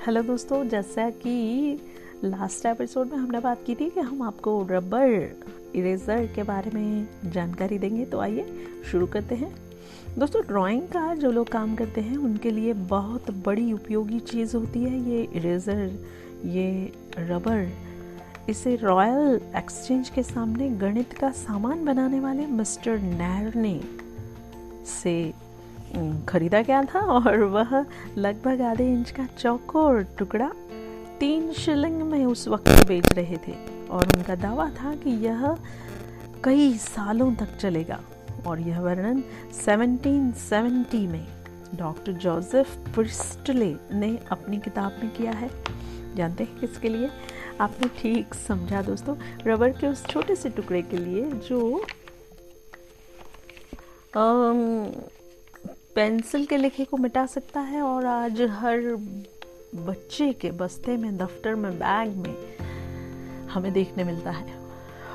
Hello दोस्तों, जैसा कि लास्ट एपिसोड में हमने बात की थी कि हम आपको रबर इरेज़र के बारे में जानकारी देंगे तो आइए शुरू करते हैं। दोस्तों ड्राइंग का जो लोग काम करते हैं, उनके लिए बहुत बड़ी उपयोगी चीज़ होती है ये इरेज़र ये रबर इसे रॉयल एक्सचेंज के सामने गणित का सामान बनाने वाले मिस्टर नैर ने से खरीदा गया था और वह लगभग आधे इंच का चौकोर टुकड़ा तीन शिलिंग में उस वक्त बेच रहे थे। और उनका दावा था कि यह कई सालों तक चलेगा। और यह वर्णन 1770 में डॉक्टर जोसेफ प्रिस्टले ने अपनी किताब में किया है। जानते हैं किसके लिए? आपने ठीक समझा दोस्तों। रबर के उस छोटे से टुकड़े के लिए जो पेंसिल के लिखे को मिटा सकता है और आज हर बच्चे के बस्ते में, दफ्तर में, बैग में हमें देखने मिलता है।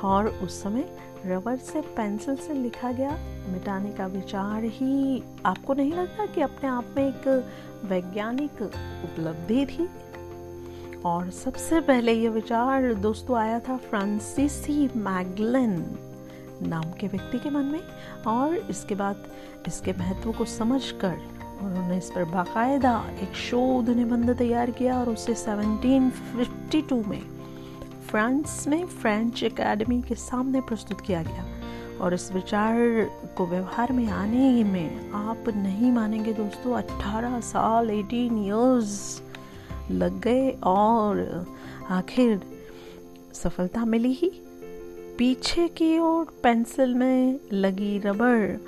और उस समय रबर से, पेंसिल से लिखा गया, मिटाने का विचार ही आपको नहीं लगता कि अपने आप में एक वैज्ञानिक उपलब्धि थी? और सबसे पहले ये विचार दोस्तों आया था फ्रांसीसी मैगलन नाम के व्यक्ति के मन में और इसके बाद इसके महत्व को समझकर उन्होंने इस पर बाकायदा एक शोध निबंध तैयार किया और उसे 1752 में फ्रांस में फ्रेंच एकेडमी के सामने प्रस्तुत किया गया। और इस विचार को व्यवहार में आने में आप नहीं मानेंगे दोस्तों 18 साल 18 इयर्स लग गए और आखिर सफलता मिली ही। पीछे की ओर पेंसिल में लगी रबर।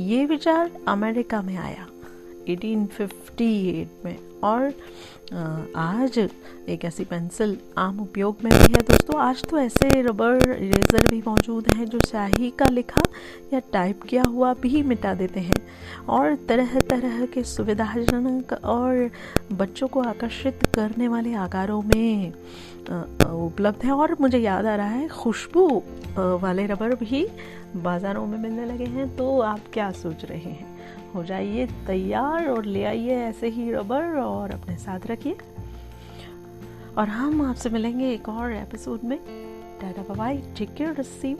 ये विचार अमेरिका में आया 1858 में। और आज एक ऐसी पेंसिल आम उपयोग में भी है। दोस्तों, आज तो ऐसे रबर इरेजर भी मौजूद हैं जो स्याही का लिखा या टाइप किया हुआ भी मिटा देते हैं और तरह तरह के सुविधाजनक और बच्चों को आकर्षित करने वाले आकारों में उपलब्ध है। और मुझे याद आ रहा है, खुशबू वाले रबर भी बाज़ारों में मिलने लगे हैं। तो आप क्या सोच रहे हैं? हो जाइए तैयार और ले आइए ऐसे ही रबर और अपने साथ रखिए। और हम आपसे मिलेंगे एक और एपिसोड में। Tata bye take care receive